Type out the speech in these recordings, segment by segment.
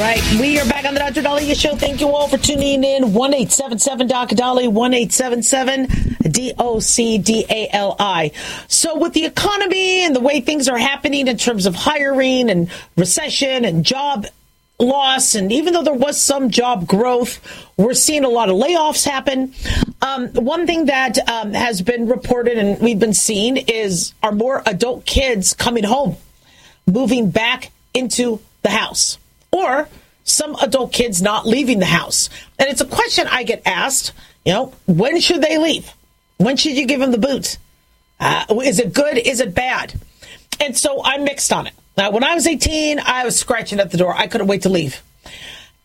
right, we are back on the Dr. Daliah Show. Thank you all for tuning in. One eight seven seven Doc Dolly. One eight seven seven D O C D A L I. So with the economy and the way things are happening in terms of hiring and recession and job loss, and even though there was some job growth, we're seeing a lot of layoffs happen. Um, one thing that um, has been reported and we've been seeing is are more adult kids coming home, moving back into the house or some adult kids not leaving the house. And it's a question I get asked, you know, when should they leave? When should you give them the boot? Uh, is it good? Is it bad? And so I'm mixed on it. Now, when I was 18, I was scratching at the door. I couldn't wait to leave.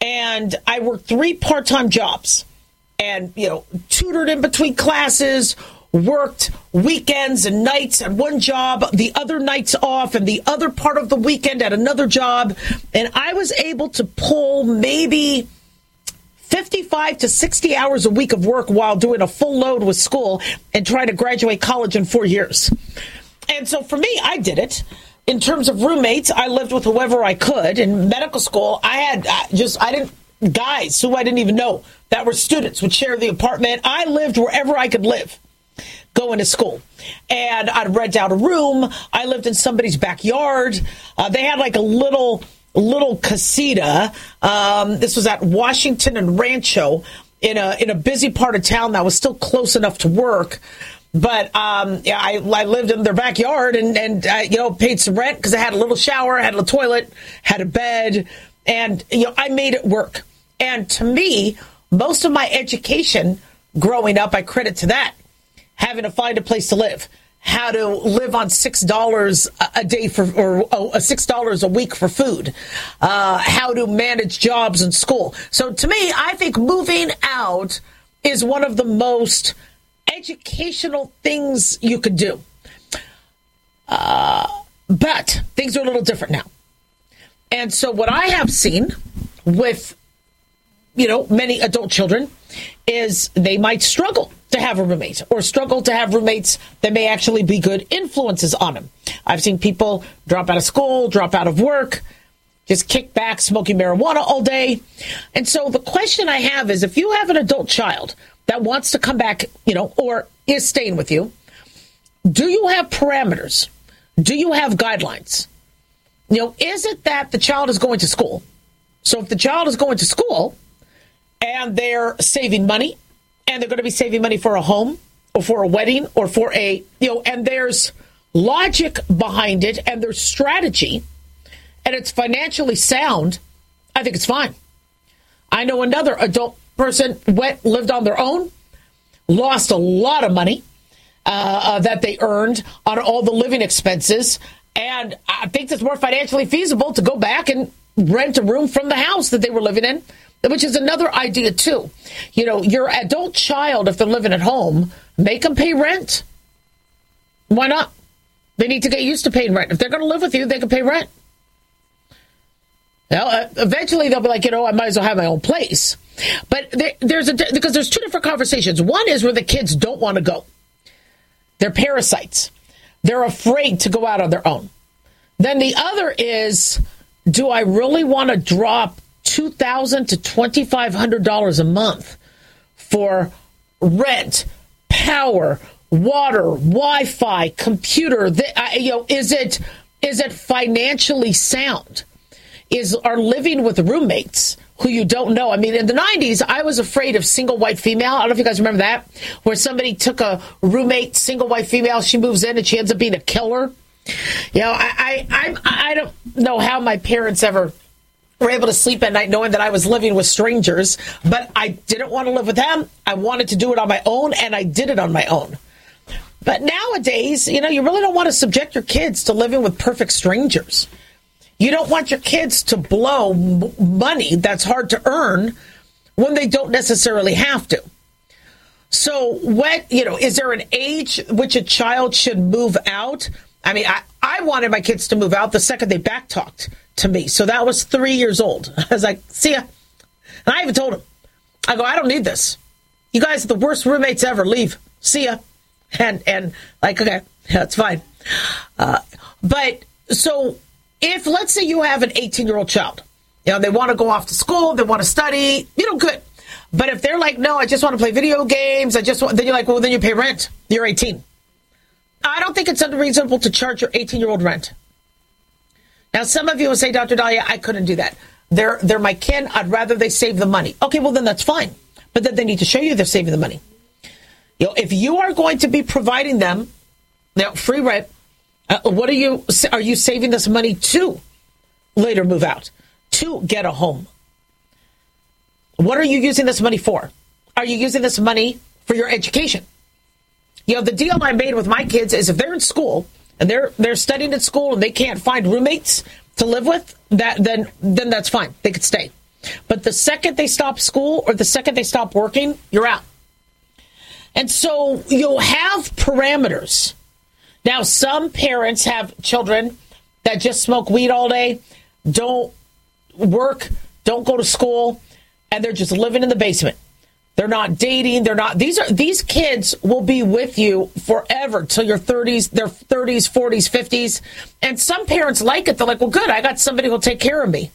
And I worked three part time jobs and, you know, tutored in between classes, worked weekends and nights at one job, the other nights off, and the other part of the weekend at another job. And I was able to pull maybe 55 to 60 hours a week of work while doing a full load with school and trying to graduate college in four years. And so for me, I did it. In terms of roommates, I lived with whoever I could. In medical school, I had just, I didn't, guys who I didn't even know that were students would share the apartment. I lived wherever I could live going to school. And I'd rent out a room. I lived in somebody's backyard. Uh, they had like a little little casita. Um, this was at Washington and Rancho in a in a busy part of town that was still close enough to work. But um, yeah, I, I lived in their backyard and and uh, you know paid some rent because I had a little shower, had a toilet, had a bed, and you know I made it work. And to me, most of my education growing up, I credit to that having to find a place to live, how to live on six dollars a day for or uh, six dollars a week for food, uh, how to manage jobs in school. So to me, I think moving out is one of the most educational things you could do. Uh, but things are a little different now. And so what I have seen with you know many adult children is they might struggle to have a roommate or struggle to have roommates that may actually be good influences on them. I've seen people drop out of school, drop out of work, just kick back smoking marijuana all day. And so the question I have is if you have an adult child that wants to come back, you know, or is staying with you, do you have parameters? Do you have guidelines? You know, is it that the child is going to school? So if the child is going to school and they're saving money and they're going to be saving money for a home or for a wedding or for a, you know, and there's logic behind it and there's strategy and it's financially sound, I think it's fine. I know another adult person went, lived on their own, lost a lot of money uh, uh, that they earned on all the living expenses. And I think it's more financially feasible to go back and rent a room from the house that they were living in which is another idea too. You know, your adult child, if they're living at home, make them pay rent. Why not? They need to get used to paying rent. If they're going to live with you, they can pay rent. Now, uh, eventually they'll be like, you know, I might as well have my own place. But there, there's a because there's two different conversations. One is where the kids don't want to go. They're parasites. They're afraid to go out on their own. Then the other is, do I really want to drop two thousand to twenty five hundred dollars a month for rent, power, water, Wi-Fi, computer. The, uh, you know, is it is it financially sound? Is are living with roommates who you don't know? I mean, in the '90s, I was afraid of single white female. I don't know if you guys remember that, where somebody took a roommate, single white female. She moves in and she ends up being a killer. You know, I, I, I, I don't know how my parents ever were able to sleep at night knowing that I was living with strangers, but I didn't want to live with them. I wanted to do it on my own, and I did it on my own. But nowadays, you know, you really don't want to subject your kids to living with perfect strangers. You don't want your kids to blow money that's hard to earn when they don't necessarily have to. So, what, you know, is there an age which a child should move out? I mean, I, I wanted my kids to move out the second they backtalked to me. So that was three years old. I was like, see ya. And I even told them, I go, I don't need this. You guys are the worst roommates ever. Leave. See ya. And, and like, okay, that's fine. Uh, but so if let's say you have an 18 year old child, you know, they want to go off to school, they want to study, you know, good. But if they're like, no, I just want to play video games, I just want, then you're like, well, then you pay rent. You're 18. I don't think it's unreasonable to charge your 18 year old rent. Now, some of you will say, Dr. Daliah, I couldn't do that. They're, they're my kin. I'd rather they save the money. Okay, well, then that's fine. But then they need to show you they're saving the money. You know, if you are going to be providing them know, free rent, uh, what are you, are you saving this money to later move out? To get a home? What are you using this money for? Are you using this money for your education? You know, the deal I made with my kids is if they're in school and they're they're studying at school and they can't find roommates to live with, that then then that's fine. They could stay. But the second they stop school or the second they stop working, you're out. And so you'll have parameters. Now, some parents have children that just smoke weed all day, don't work, don't go to school, and they're just living in the basement. They're not dating. They're not. These are these kids will be with you forever till your 30s, their 30s, 40s, 50s. And some parents like it. They're like, well, good. I got somebody who'll take care of me.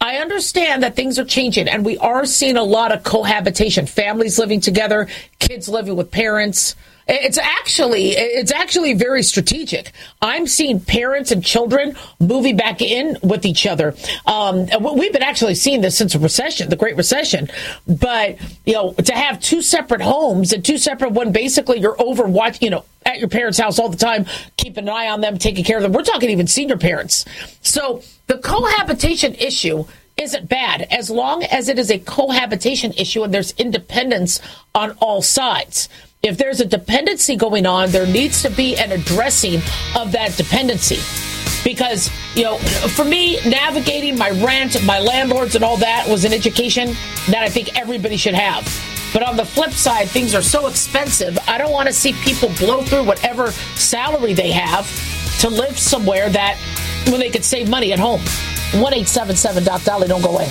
I understand that things are changing and we are seeing a lot of cohabitation, families living together, kids living with parents. It's actually it's actually very strategic. I'm seeing parents and children moving back in with each other. Um, we've been actually seeing this since the recession, the Great Recession. But you know, to have two separate homes and two separate one, basically you're over you know, at your parents' house all the time, keeping an eye on them, taking care of them. We're talking even senior parents. So the cohabitation issue isn't bad as long as it is a cohabitation issue and there's independence on all sides if there's a dependency going on, there needs to be an addressing of that dependency. Because, you know, for me, navigating my rent, my landlords, and all that was an education that I think everybody should have. But on the flip side, things are so expensive. I don't want to see people blow through whatever salary they have to live somewhere that when they could save money at home. 1 877 Doc Dolly, don't go away.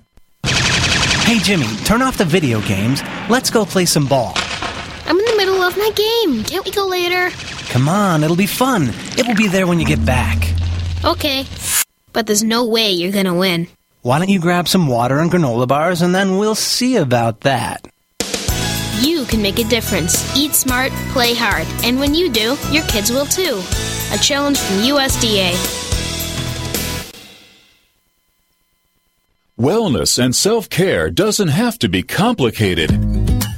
Hey, Jimmy, turn off the video games. Let's go play some ball. I'm in the middle of my game. Can't we go later? Come on, it'll be fun. It will be there when you get back. Okay. But there's no way you're gonna win. Why don't you grab some water and granola bars and then we'll see about that. You can make a difference. Eat smart, play hard. And when you do, your kids will too. A challenge from USDA. Wellness and self care doesn't have to be complicated.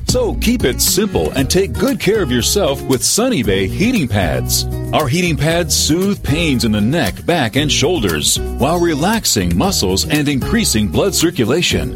So keep it simple and take good care of yourself with Sunny Bay heating pads. Our heating pads soothe pains in the neck, back, and shoulders while relaxing muscles and increasing blood circulation.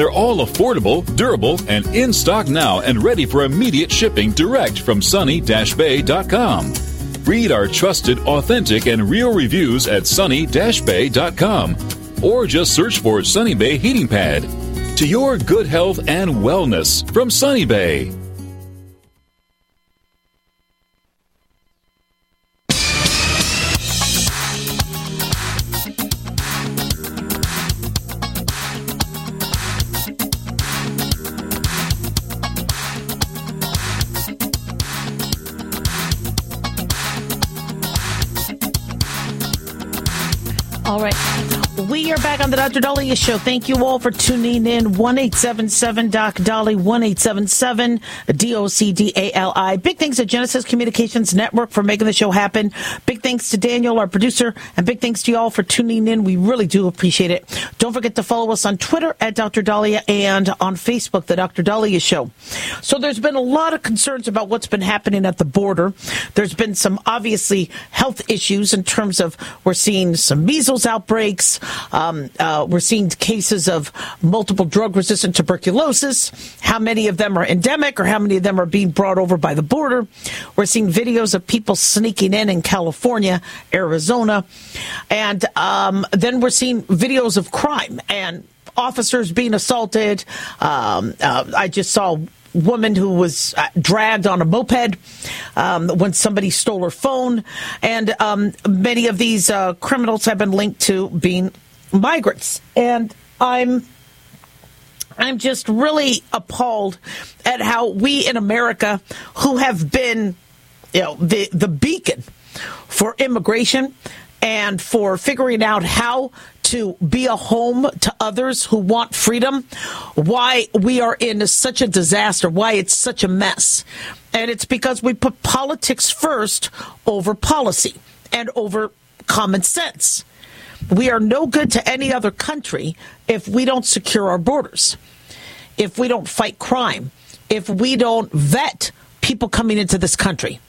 They're all affordable, durable, and in stock now and ready for immediate shipping direct from sunny-bay.com. Read our trusted, authentic, and real reviews at sunny-bay.com or just search for Sunny Bay Heating Pad. To your good health and wellness from Sunny Bay. Dr. Daliah Show. Thank you all for tuning in. One eight seven seven Doc Dolly, 1 877 D O C D A L I. Big thanks to Genesis Communications Network for making the show happen. Big thanks to Daniel, our producer, and big thanks to you all for tuning in. We really do appreciate it. Don't forget to follow us on Twitter at Dr. Daliah and on Facebook, The Dr. Daliah Show. So there's been a lot of concerns about what's been happening at the border. There's been some obviously health issues in terms of we're seeing some measles outbreaks. Um, uh, we're seeing cases of multiple drug resistant tuberculosis. How many of them are endemic or how many of them are being brought over by the border? We're seeing videos of people sneaking in in California, Arizona. And um, then we're seeing videos of crime and officers being assaulted. Um, uh, I just saw woman who was uh, dragged on a moped um, when somebody stole her phone. And um, many of these uh, criminals have been linked to being migrants. And I'm. I'm just really appalled at how we in America, who have been, you know, the the beacon for immigration, and for figuring out how to be a home to others who want freedom, why we are in such a disaster, why it's such a mess. And it's because we put politics first over policy and over common sense. We are no good to any other country if we don't secure our borders, if we don't fight crime, if we don't vet people coming into this country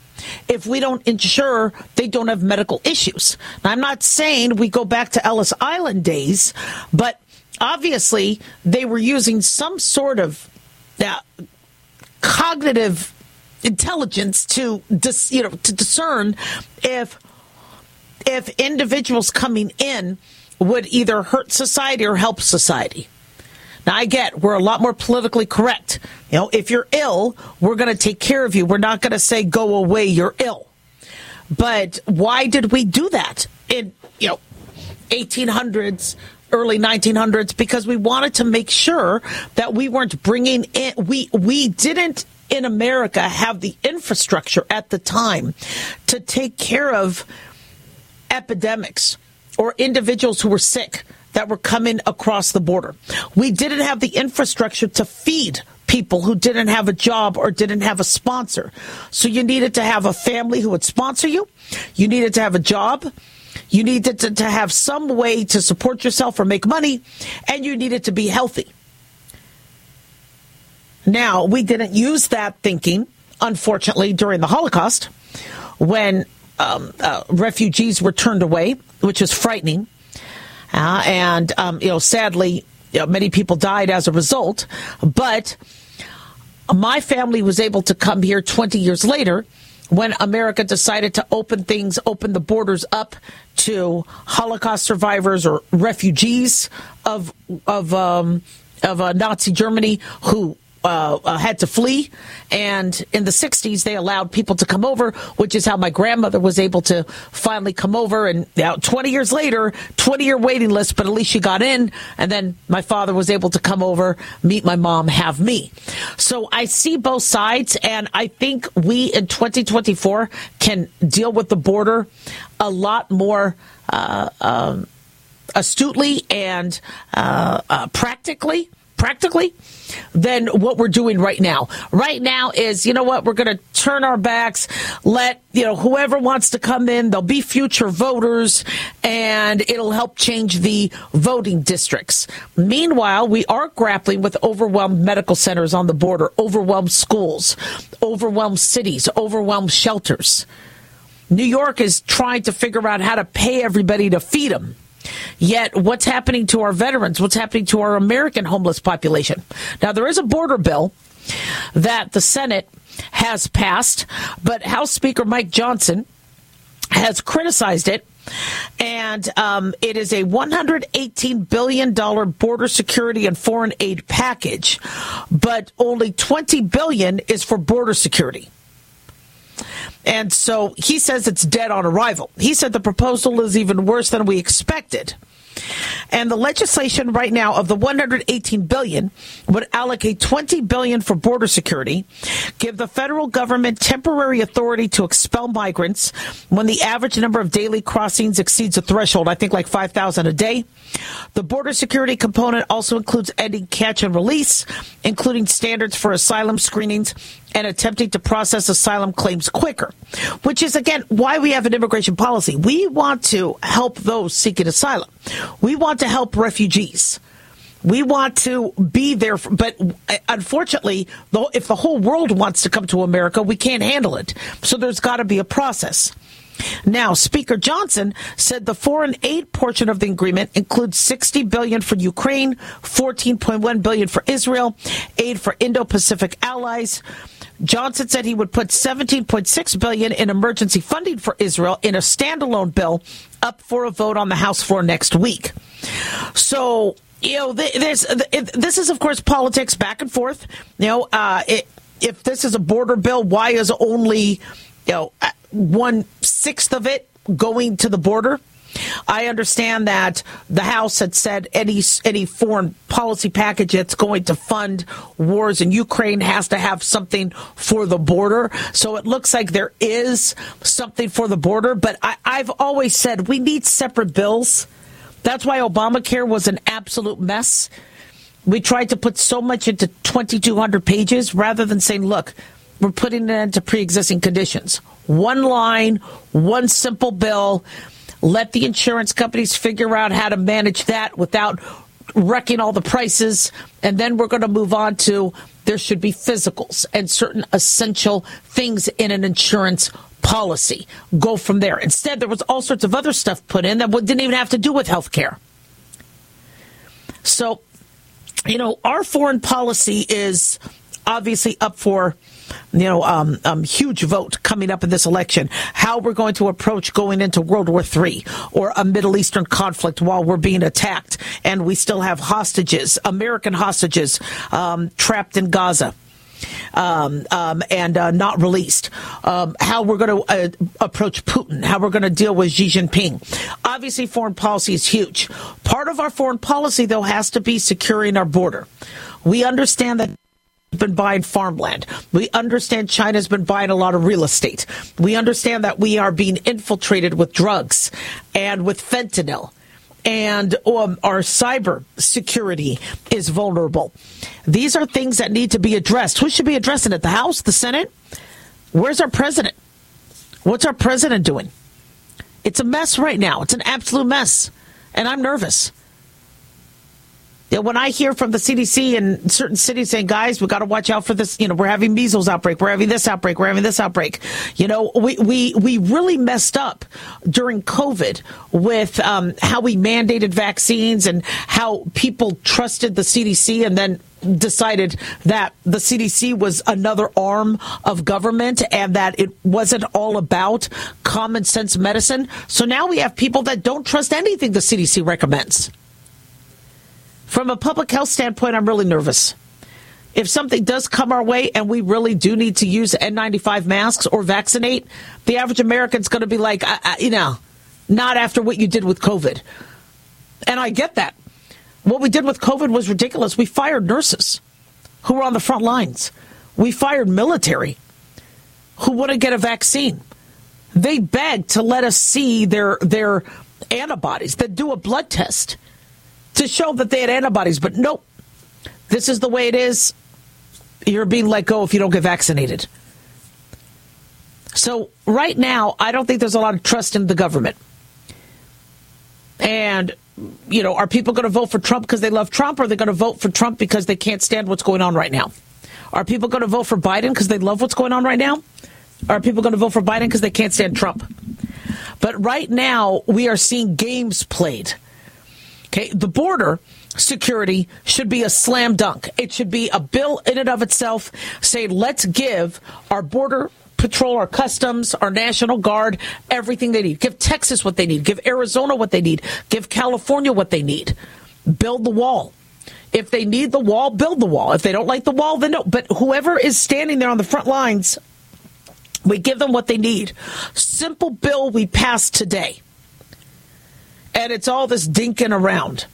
if we don't ensure they don't have medical issues. Now, I'm not saying we go back to Ellis Island days, but obviously they were using some sort of uh, cognitive intelligence to dis, you know to discern if if individuals coming in would either hurt society or help society. Now, I get we're a lot more politically correct. You know, if you're ill, we're going to take care of you. We're not going to say, go away, you're ill. But why did we do that in, you know, 1800s, early 1900s? Because we wanted to make sure that we weren't bringing in, we, we didn't in America have the infrastructure at the time to take care of epidemics or individuals who were sick that were coming across the border. We didn't have the infrastructure to feed people who didn't have a job or didn't have a sponsor. So you needed to have a family who would sponsor you. You needed to have a job. You needed to, to have some way to support yourself or make money. And you needed to be healthy. Now, we didn't use that thinking, unfortunately, during the Holocaust when um, uh, refugees were turned away, which is frightening. Uh, and, um, you know, sadly, you know, many people died as a result. But my family was able to come here 20 years later when America decided to open things, open the borders up to Holocaust survivors or refugees of of um, of uh, Nazi Germany who uh, uh, had to flee. And in the 60s, they allowed people to come over, which is how my grandmother was able to finally come over. And now, 20 years later, 20 year waiting list, but at least she got in. And then my father was able to come over, meet my mom, have me. So I see both sides. And I think we in 2024 can deal with the border a lot more. Uh, um, astutely and uh, uh, practically practically than what we're doing right now. Right now is, you know what, we're going to turn our backs, let, you know, whoever wants to come in, they'll be future voters, and it'll help change the voting districts. Meanwhile, we are grappling with overwhelmed medical centers on the border, overwhelmed schools, overwhelmed cities, overwhelmed shelters. New York is trying to figure out how to pay everybody to feed them. Yet, what's happening to our veterans? What's happening to our American homeless population? Now, there is a border bill that the Senate has passed, but House Speaker Mike Johnson has criticized it. And um, it is a $118 billion border security and foreign aid package, but only 20 billion is for border security. And so he says it's dead on arrival. He said the proposal is even worse than we expected. And the legislation right now of the 118 billion would allocate 20 billion for border security, give the federal government temporary authority to expel migrants when the average number of daily crossings exceeds a threshold, I think like 5,000 a day. The border security component also includes ending catch and release, including standards for asylum screenings and attempting to process asylum claims quicker, which is again why we have an immigration policy. We want to help those seeking asylum. We want to help refugees. We want to be there, for, but uh, unfortunately, though, if the whole world wants to come to America, we can't handle it. So there's got to be a process. Now, Speaker Johnson said the foreign aid portion of the agreement includes 60 billion for Ukraine, 14.1 billion for Israel, aid for Indo-Pacific allies. Johnson said he would put 17.6 billion in emergency funding for Israel in a standalone bill up for a vote on the House floor next week. So, you know, this this is of course politics back and forth. You know, uh, it, if this is a border bill, why is only you know one sixth of it going to the border? I understand that the House had said any any foreign policy package that's going to fund wars in Ukraine has to have something for the border. So it looks like there is something for the border, but I, I've always said we need separate bills. That's why Obamacare was an absolute mess. We tried to put so much into 2,200 pages rather than saying, look, we're putting it into pre existing conditions. One line, one simple bill. Let the insurance companies figure out how to manage that without wrecking all the prices. And then we're going to move on to there should be physicals and certain essential things in an insurance policy. Go from there. Instead, there was all sorts of other stuff put in that didn't even have to do with health care. So, you know, our foreign policy is obviously up for you know, um, um, huge vote coming up in this election. How we're going to approach going into World War III or a Middle Eastern conflict while we're being attacked and we still have hostages, American hostages, um, trapped in Gaza. Um, um, and uh, not released. Um, how we're going to uh, approach Putin, how we're going to deal with Xi Jinping. Obviously, foreign policy is huge. Part of our foreign policy, though, has to be securing our border. We understand that been buying farmland. We understand China's been buying a lot of real estate. We understand that we are being infiltrated with drugs and with fentanyl. And um, our cyber security is vulnerable. These are things that need to be addressed. Who should be addressing it? The House, the Senate? Where's our president? What's our president doing? It's a mess right now. It's an absolute mess. And I'm nervous when I hear from the CDC in certain cities saying, guys, we got to watch out for this, you know, we're having measles outbreak, we're having this outbreak, we're having this outbreak. You know, we, we, we really messed up during COVID with um, how we mandated vaccines and how people trusted the CDC and then decided that the CDC was another arm of government and that it wasn't all about common sense medicine. So now we have people that don't trust anything the CDC recommends. From a public health standpoint, I'm really nervous. If something does come our way and we really do need to use N95 masks or vaccinate, the average American's going to be like, I, I, you know, not after what you did with COVID. And I get that. What we did with COVID was ridiculous. We fired nurses who were on the front lines. We fired military who wouldn't get a vaccine. They begged to let us see their their antibodies, that do a blood test to show that they had antibodies. But nope, this is the way it is. You're being let go if you don't get vaccinated. So, right now, I don't think there's a lot of trust in the government. And, you know, are people going to vote for Trump because they love Trump, or are they going to vote for Trump because they can't stand what's going on right now? Are people going to vote for Biden because they love what's going on right now? Are people going to vote for Biden because they can't stand Trump? But right now, we are seeing games played Okay, the border security should be a slam dunk. It should be a bill in and of itself saying, let's give our border patrol, our customs, our national guard everything they need. Give Texas what they need. Give Arizona what they need. Give California what they need. Build the wall. If they need the wall, build the wall. If they don't like the wall, then no. But whoever is standing there on the front lines, we give them what they need. Simple bill we passed today and it's all this dinking around.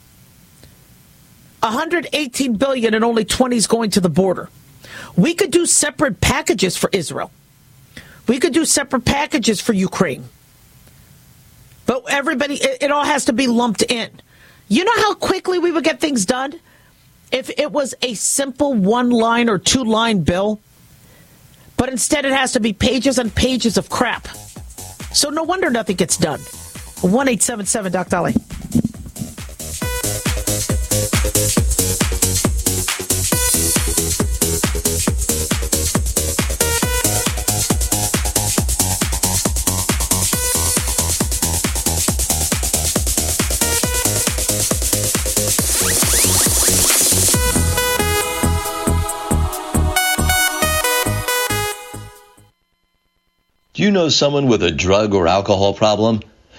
118 billion and only 20 is going to the border. We could do separate packages for Israel. We could do separate packages for Ukraine. But everybody, it, it all has to be lumped in. You know how quickly we would get things done? If it was a simple one line or two line bill, but instead it has to be pages and pages of crap. So no wonder nothing gets done. 1 877 Doc Dolly. Do you know someone with a drug or alcohol problem?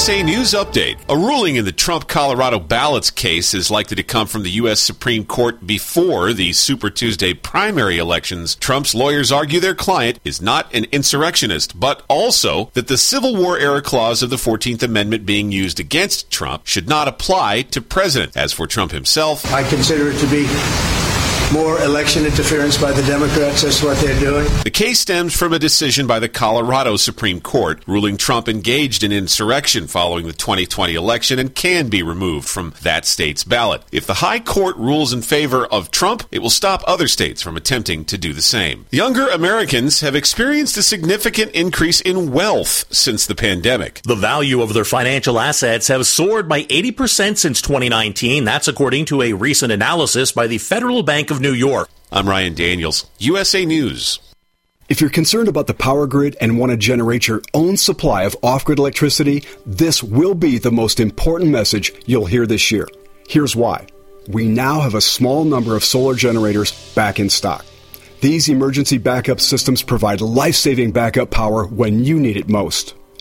USA News Update. A ruling in the Trump Colorado ballots case is likely to come from the U.S. Supreme Court before the Super Tuesday primary elections. Trump's lawyers argue their client is not an insurrectionist, but also that the Civil War era clause of the 14th Amendment being used against Trump should not apply to president. As for Trump himself, I consider it to be more election interference by the Democrats. That's what they're doing. The case stems from a decision by the Colorado Supreme Court ruling Trump engaged in insurrection following the 2020 election and can be removed from that state's ballot. If the High Court rules in favor of Trump, it will stop other states from attempting to do the same. Younger Americans have experienced a significant increase in wealth since the pandemic. The value of their financial assets have soared by 80% since 2019. That's according to a recent analysis by the Federal Bank of New York. I'm Ryan Daniels, USA News. If you're concerned about the power grid and want to generate your own supply of off grid electricity, this will be the most important message you'll hear this year. Here's why. We now have a small number of solar generators back in stock. These emergency backup systems provide life saving backup power when you need it most.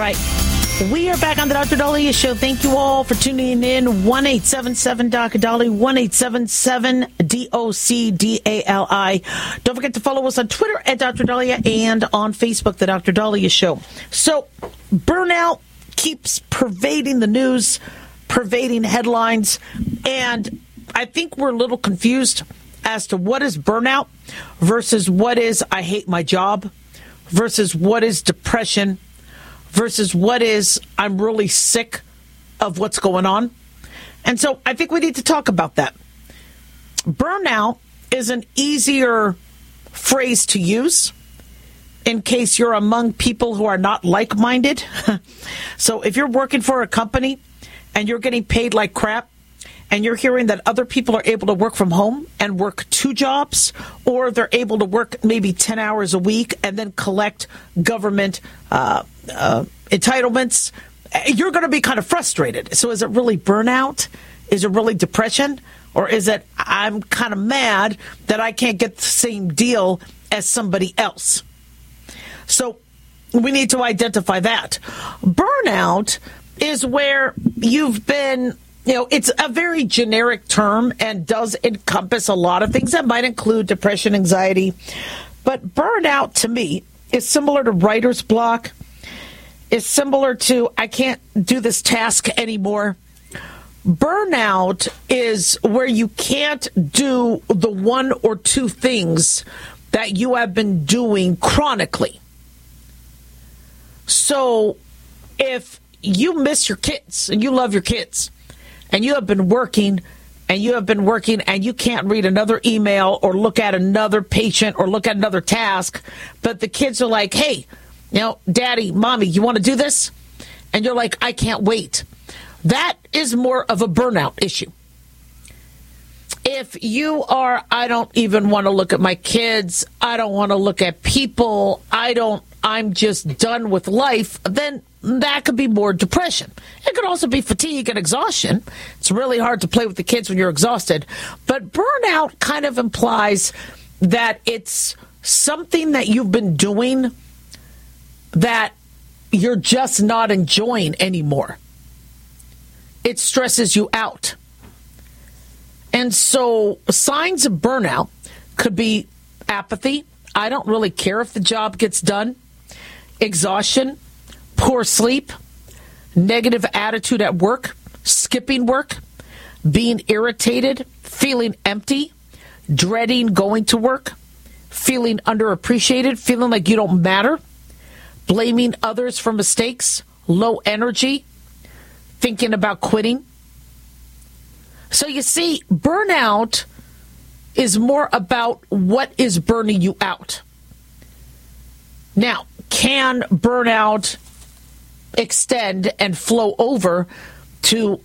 All right. We are back on the Dr. Daliah Show. Thank you all for tuning in. One eight seven seven Dr. Dolly, One eight seven seven D O C D A L I. Don't forget to follow us on Twitter at Dr. Daliah and on Facebook, The Dr. Daliah Show. So, burnout keeps pervading the news, pervading headlines, and I think we're a little confused as to what is burnout versus what is I hate my job versus what is depression versus what is I'm really sick of what's going on. And so I think we need to talk about that. Burnout is an easier phrase to use in case you're among people who are not like minded. so if you're working for a company and you're getting paid like crap, and you're hearing that other people are able to work from home and work two jobs, or they're able to work maybe 10 hours a week and then collect government uh, uh, entitlements, you're going to be kind of frustrated. So is it really burnout? Is it really depression? Or is it I'm kind of mad that I can't get the same deal as somebody else? So we need to identify that. Burnout is where you've been you know, it's a very generic term and does encompass a lot of things that might include depression, anxiety. But burnout to me is similar to writer's block, is similar to I can't do this task anymore. Burnout is where you can't do the one or two things that you have been doing chronically. So if you miss your kids and you love your kids, and you have been working and you have been working and you can't read another email or look at another patient or look at another task, but the kids are like, hey, you know, daddy, mommy, you want to do this? And you're like, I can't wait. That is more of a burnout issue. If you are, I don't even want to look at my kids, I don't want to look at people, I don't, I'm just done with life, then that could be more depression. It could also be fatigue and exhaustion. It's really hard to play with the kids when you're exhausted. But burnout kind of implies that it's something that you've been doing that you're just not enjoying anymore. It stresses you out. And so signs of burnout could be apathy. I don't really care if the job gets done. Exhaustion poor sleep, negative attitude at work, skipping work, being irritated, feeling empty, dreading going to work, feeling underappreciated, feeling like you don't matter, blaming others for mistakes, low energy, thinking about quitting. So you see, burnout is more about what is burning you out. Now, can burnout extend and flow over to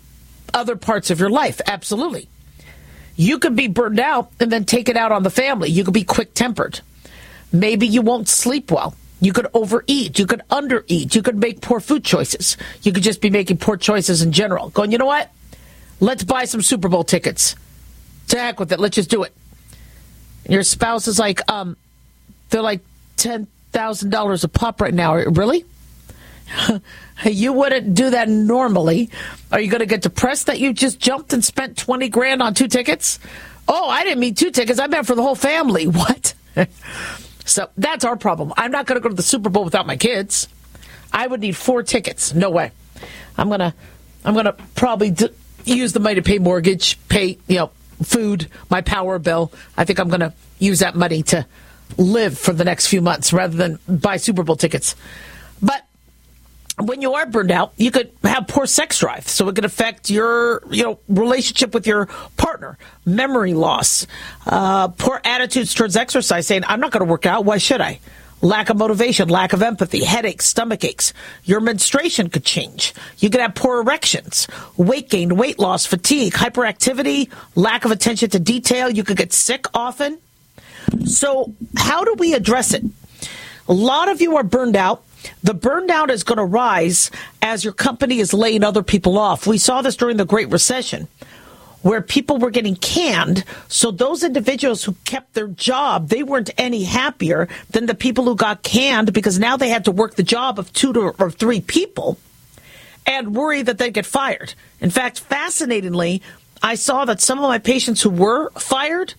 other parts of your life. Absolutely. You could be burned out and then take it out on the family. You could be quick tempered. Maybe you won't sleep well. You could overeat. You could undereat. You could make poor food choices. You could just be making poor choices in general. Going, you know what? Let's buy some Super Bowl tickets. To heck with it. Let's just do it. Your spouse is like, um, they're like $10,000 a pop right now. Really? You wouldn't do that normally. Are you going to get depressed that you just jumped and spent 20 grand on two tickets? Oh, I didn't mean two tickets. I meant for the whole family. What? so that's our problem. I'm not going to go to the Super Bowl without my kids. I would need four tickets. No way. I'm going to I'm going to probably d- use the money to pay mortgage, pay, you know, food, my power bill. I think I'm going to use that money to live for the next few months rather than buy Super Bowl tickets. But when you are burned out, you could have poor sex drive. So it could affect your, you know, relationship with your partner, memory loss, uh, poor attitudes towards exercise, saying, I'm not going to work out. Why should I? Lack of motivation, lack of empathy, headaches, stomach aches. Your menstruation could change. You could have poor erections, weight gain, weight loss, fatigue, hyperactivity, lack of attention to detail. You could get sick often. So how do we address it? A lot of you are burned out the burn down is going to rise as your company is laying other people off. We saw this during the Great Recession where people were getting canned. So those individuals who kept their job, they weren't any happier than the people who got canned because now they had to work the job of two to, or three people and worry that they'd get fired. In fact, fascinatingly, I saw that some of my patients who were fired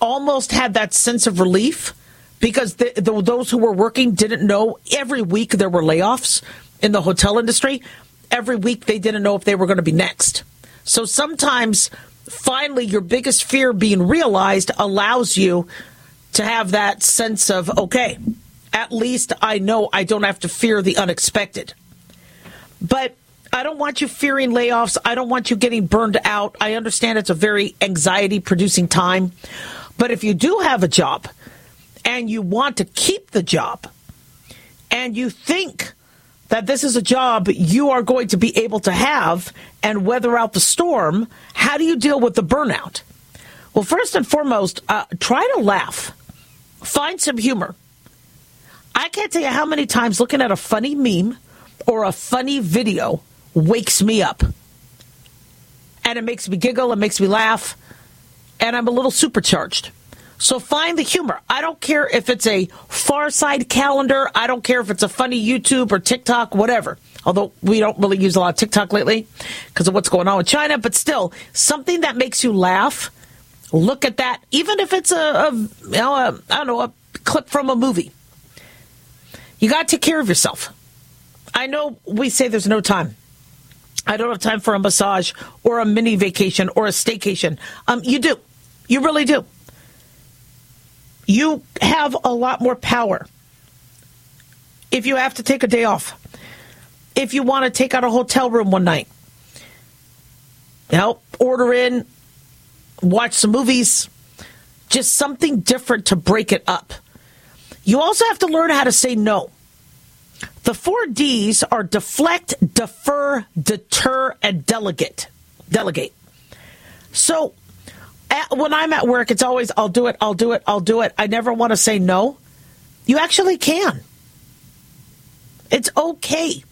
almost had that sense of relief because the, the, those who were working didn't know every week there were layoffs in the hotel industry. Every week they didn't know if they were going to be next. So sometimes finally your biggest fear being realized allows you to have that sense of, okay, at least I know I don't have to fear the unexpected. But I don't want you fearing layoffs. I don't want you getting burned out. I understand it's a very anxiety producing time. But if you do have a job, and you want to keep the job, and you think that this is a job you are going to be able to have and weather out the storm, how do you deal with the burnout? Well, first and foremost, uh, try to laugh. Find some humor. I can't tell you how many times looking at a funny meme or a funny video wakes me up. And it makes me giggle, it makes me laugh, and I'm a little supercharged. So find the humor. I don't care if it's a far side calendar. I don't care if it's a funny YouTube or TikTok, whatever. Although we don't really use a lot of TikTok lately because of what's going on with China, but still, something that makes you laugh. Look at that, even if it's a, a you know, a, I don't know, a clip from a movie. You got to take care of yourself. I know we say there's no time. I don't have time for a massage or a mini vacation or a staycation. Um, you do. You really do you have a lot more power if you have to take a day off. If you want to take out a hotel room one night, know, order in, watch some movies, just something different to break it up. You also have to learn how to say no. The four D's are deflect, defer, deter, and delegate. Delegate. So at, when I'm at work, it's always, I'll do it, I'll do it, I'll do it. I never want to say no. You actually can. It's okay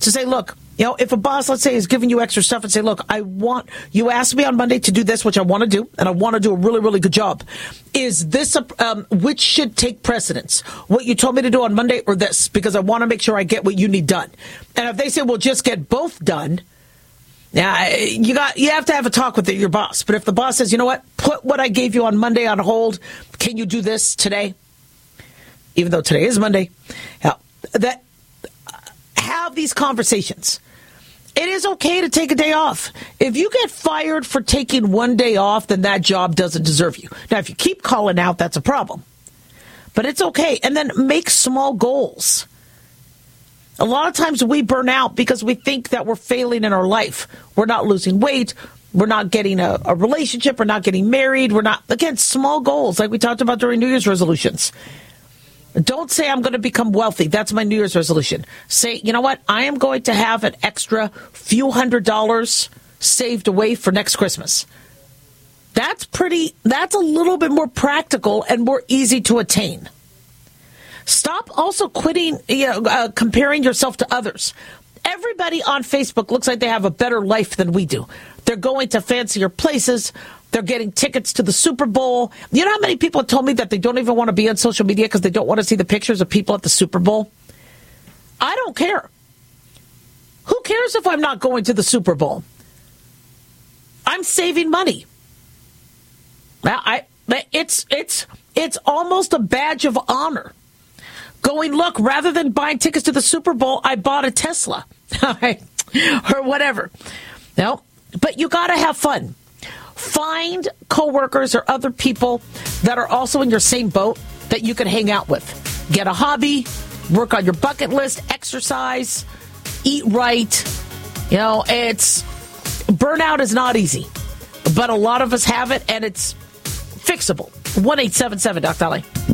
to say, look, you know, if a boss, let's say, is giving you extra stuff and say, look, I want, you asked me on Monday to do this, which I want to do, and I want to do a really, really good job. Is this, a, um, which should take precedence? What you told me to do on Monday or this? Because I want to make sure I get what you need done. And if they say, well, just get both done, now you got you have to have a talk with your boss. But if the boss says, you know what, put what I gave you on Monday on hold. Can you do this today? Even though today is Monday, yeah, that have these conversations. It is okay to take a day off. If you get fired for taking one day off, then that job doesn't deserve you. Now, if you keep calling out, that's a problem. But it's okay. And then make small goals. A lot of times we burn out because we think that we're failing in our life. We're not losing weight. We're not getting a, a, relationship. We're not getting married. We're not, again, small goals like we talked about during New Year's resolutions. Don't say I'm going to become wealthy. That's my New Year's resolution. Say, you know what? I am going to have an extra few hundred dollars saved away for next Christmas. That's pretty, that's a little bit more practical and more easy to attain. Stop also quitting, you know, uh, comparing yourself to others. Everybody on Facebook looks like they have a better life than we do. They're going to fancier places. They're getting tickets to the Super Bowl. You know how many people told me that they don't even want to be on social media because they don't want to see the pictures of people at the Super Bowl? I don't care. Who cares if I'm not going to the Super Bowl? I'm saving money. I, it's it's it's almost a badge of honor going, look, rather than buying tickets to the Super Bowl, I bought a Tesla or whatever. No, but you got to have fun. Find coworkers or other people that are also in your same boat that you can hang out with. Get a hobby, work on your bucket list, exercise, eat right. You know, it's burnout is not easy, but a lot of us have it and it's fixable. 1 877 Doc Dali.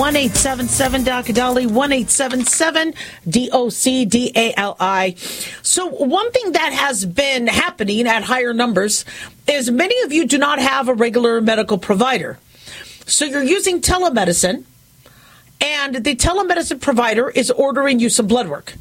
1 877 Dr. Dali, 1 877 D O C D A L I. So, one thing that has been happening at higher numbers is many of you do not have a regular medical provider. So, you're using telemedicine, and the telemedicine provider is ordering you some blood work.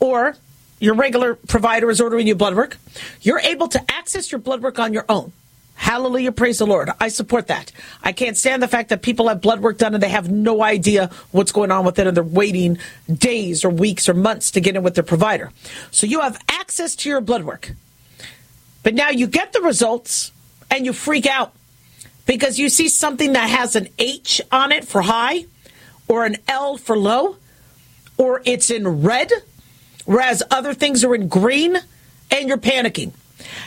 Or your regular provider is ordering you blood work. You're able to access your blood work on your own. Hallelujah, praise the Lord. I support that. I can't stand the fact that people have blood work done and they have no idea what's going on with it and they're waiting days or weeks or months to get in with their provider. So you have access to your blood work. But now you get the results and you freak out because you see something that has an H on it for high or an L for low or it's in red, whereas other things are in green and you're panicking.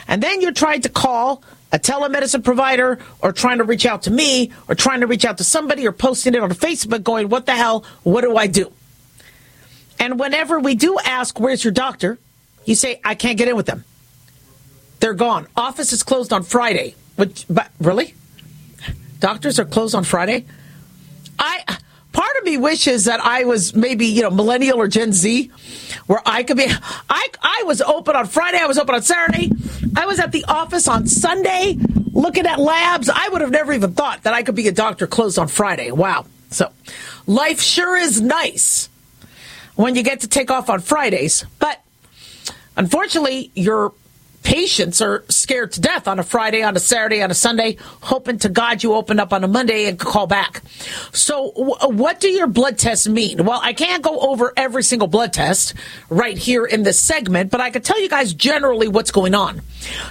And then you're trying to call a telemedicine provider or trying to reach out to me or trying to reach out to somebody or posting it on Facebook going, What the hell? What do I do? And whenever we do ask, Where's your doctor? You say, I can't get in with them. They're gone. Office is closed on Friday. Which, but really? Doctors are closed on Friday? I part of me wishes that I was maybe, you know, millennial or Gen Z, where I could be. I, I was open on Friday, I was open on Saturday, I was at the office on Sunday looking at labs. I would have never even thought that I could be a doctor closed on Friday. Wow. So life sure is nice when you get to take off on Fridays. But unfortunately, your patients are scared to death on a Friday, on a Saturday, on a Sunday, hoping to God you open up on a Monday and call back. So, w- what do your blood tests mean? Well, I can't go over every single blood test right here in this segment, but I can tell you guys generally what's going on.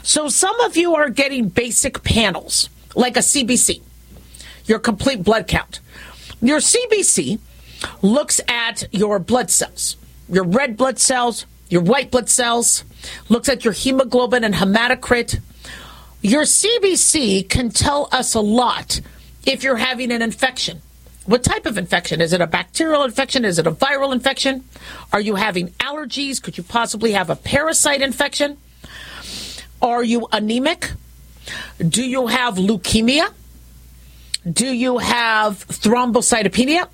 So, some of you are getting basic panels, like a CBC, your complete blood count. Your CBC looks at your blood cells, your red blood cells, your white blood cells, looks at your hemoglobin and hematocrit. Your CBC can tell us a lot if you're having an infection. What type of infection? Is it a bacterial infection? Is it a viral infection? Are you having allergies? Could you possibly have a parasite infection? Are you anemic? Do you have leukemia? Do you have thrombocytopenia?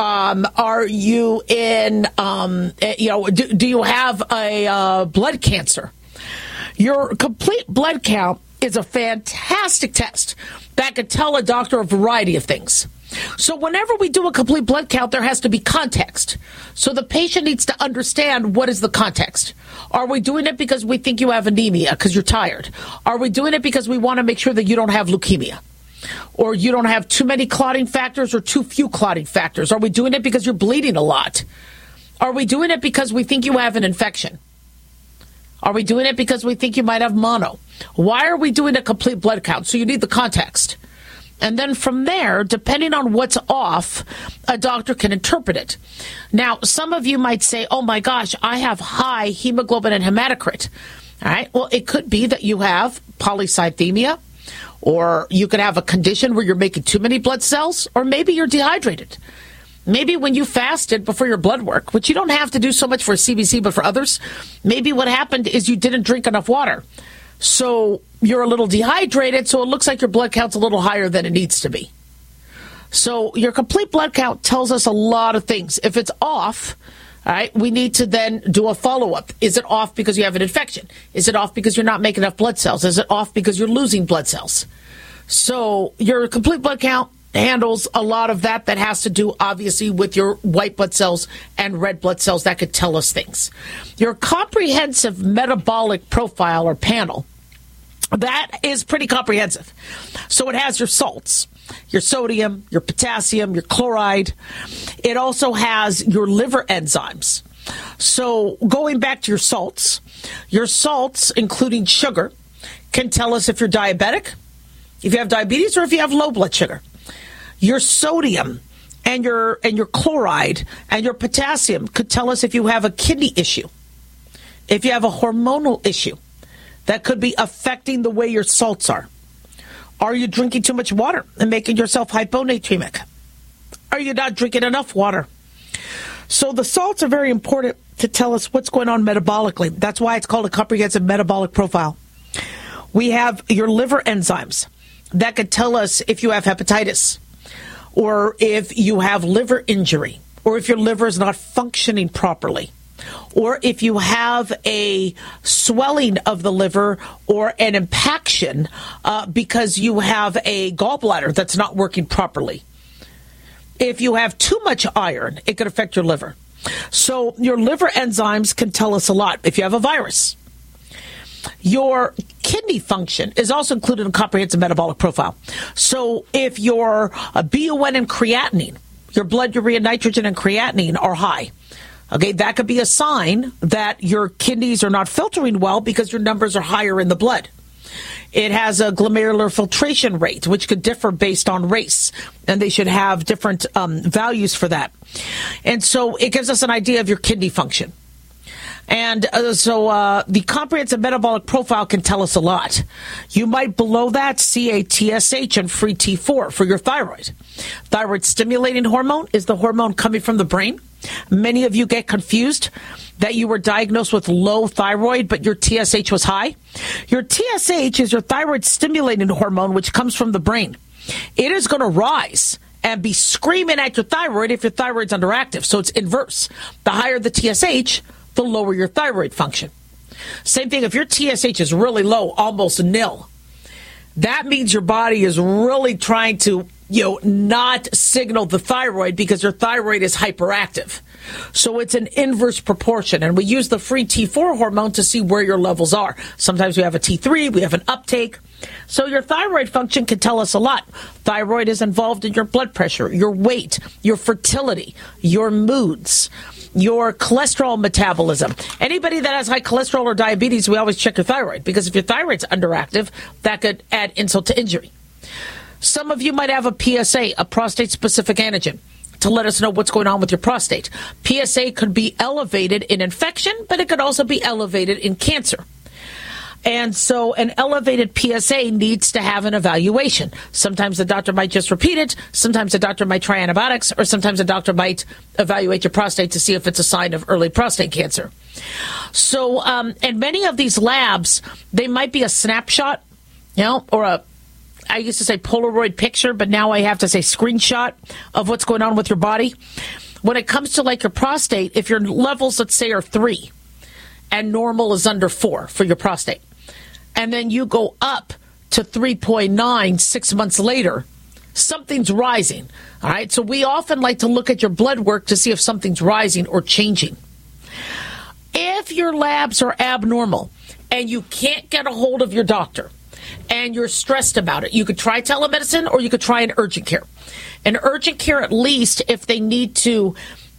Um, are you in, um, eh, you know, do, do you have a uh, blood cancer? Your complete blood count is a fantastic test that could tell a doctor a variety of things. So, whenever we do a complete blood count, there has to be context. So, the patient needs to understand what is the context. Are we doing it because we think you have anemia because you're tired? Are we doing it because we want to make sure that you don't have leukemia? Or you don't have too many clotting factors or too few clotting factors? Are we doing it because you're bleeding a lot? Are we doing it because we think you have an infection? Are we doing it because we think you might have mono? Why are we doing a complete blood count? So you need the context. And then from there, depending on what's off, a doctor can interpret it. Now, some of you might say, oh my gosh, I have high hemoglobin and hematocrit. All right. Well, it could be that you have polycythemia, or you could have a condition where you're making too many blood cells, or maybe you're dehydrated. Maybe when you fasted before your blood work, which you don't have to do so much for CBC, but for others, maybe what happened is you didn't drink enough water. So you're a little dehydrated, so it looks like your blood count's a little higher than it needs to be. So your complete blood count tells us a lot of things. If it's off, all right, we need to then do a follow up. Is it off because you have an infection? Is it off because you're not making enough blood cells? Is it off because you're losing blood cells? So your complete blood count handles a lot of that that has to do obviously with your white blood cells and red blood cells that could tell us things. Your comprehensive metabolic profile or panel that is pretty comprehensive. So it has your salts, your sodium, your potassium, your chloride. It also has your liver enzymes. So going back to your salts, your salts, including sugar, can tell us if you're diabetic, if you have diabetes, or if you have low blood sugar. Your sodium and your and your chloride and your potassium could tell us if you have a kidney issue, if you have a hormonal issue that could be affecting the way your salts are. Are you drinking too much water and making yourself hyponatremic? Are you not drinking enough water? So the salts are very important to tell us what's going on metabolically. That's why it's called a comprehensive metabolic profile. We have your liver enzymes that could tell us if you have hepatitis or if you have liver injury or if your liver is not functioning properly or if you have a swelling of the liver or an impaction uh, because you have a gallbladder that's not working properly. If you have too much iron, it could affect your liver. So your liver enzymes can tell us a lot. If you have a virus, your kidney function is also included in a comprehensive metabolic profile. So if your BUN and creatinine, your blood urea nitrogen and creatinine are high, okay, that could be a sign that your kidneys are not filtering well because your numbers are higher in the blood. It has a glomerular filtration rate, which could differ based on race, and they should have different um, values for that. And so it gives us an idea of your kidney function. And uh, so uh, the comprehensive metabolic profile can tell us a lot. You might below that a and free T4 for your thyroid. Thyroid stimulating hormone is the hormone coming from the brain. Many of you get confused that you were diagnosed with low thyroid, but your TSH was high. Your TSH is your thyroid stimulating hormone, which comes from the brain. It is going to rise and be screaming at your thyroid if your thyroid's underactive. So it's inverse. The higher the TSH, the lower your thyroid function. Same thing if your TSH is really low, almost nil. That means your body is really trying to, you know, not signal the thyroid because your thyroid is hyperactive. So it's an inverse proportion. And we use the free T4 hormone to see where your levels are. Sometimes we have a T3, we have an uptake. So your thyroid function can tell us a lot. Thyroid is involved in your blood pressure, your weight, your fertility, your moods your cholesterol metabolism. Anybody that has high cholesterol or diabetes, we always check your thyroid because if your thyroid's underactive, that could add insult to injury. Some of you might have a PSA, a prostate specific antigen to let us know what's going on with your prostate. PSA could be elevated in infection, but it could also be elevated in cancer. And so an elevated PSA needs to have an evaluation. Sometimes the doctor might just repeat it. Sometimes the doctor might try antibiotics, or sometimes the doctor might evaluate your prostate to see if it's a sign of early prostate cancer. So, um, and many of these labs, they might be a snapshot, you know, or a I used to say Polaroid picture, but now I have to say screenshot of what's going on with your body. When it comes to like your prostate, if your levels, let's say, are three and normal is under four for your prostate, and then you go up to 3.9 six months later, something's rising. All right. So we often like to look at your blood work to see if something's rising or changing. If your labs are abnormal and you can't get a hold of your doctor, and you're stressed about it, you could try telemedicine or you could try an urgent care. An urgent care, at least, if they need to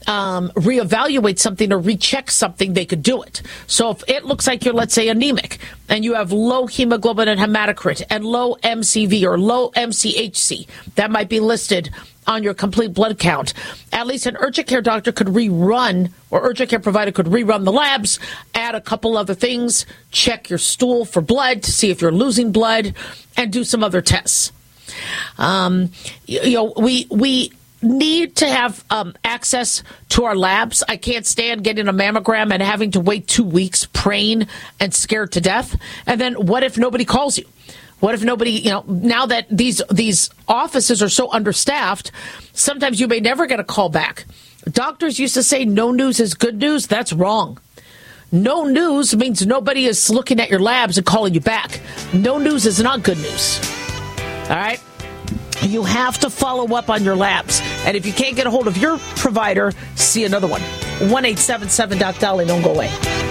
um, reevaluate something or recheck something, they could do it. So if it looks like you're, let's say, anemic and you have low hemoglobin and hematocrit and low MCV or low MCHC, that might be listed on your complete blood count. At least an urgent care doctor could rerun, or urgent care provider could rerun the labs, add a couple other things, check your stool for blood to see if you're losing blood, and do some other tests. Um, you, know, we we need to have um, access to our labs. I can't stand getting a mammogram and having to wait two weeks praying and scared to death. And then what if nobody calls you? What if nobody, you know, now that these these offices are so understaffed, sometimes you may never get a call back. Doctors used to say no news is good news. That's wrong. No news means nobody is looking at your labs and calling you back. No news is not good news. All right? You have to follow up on your labs. And if you can't get a hold of your provider, see another one. 1 877 Doc Dali, don't go away.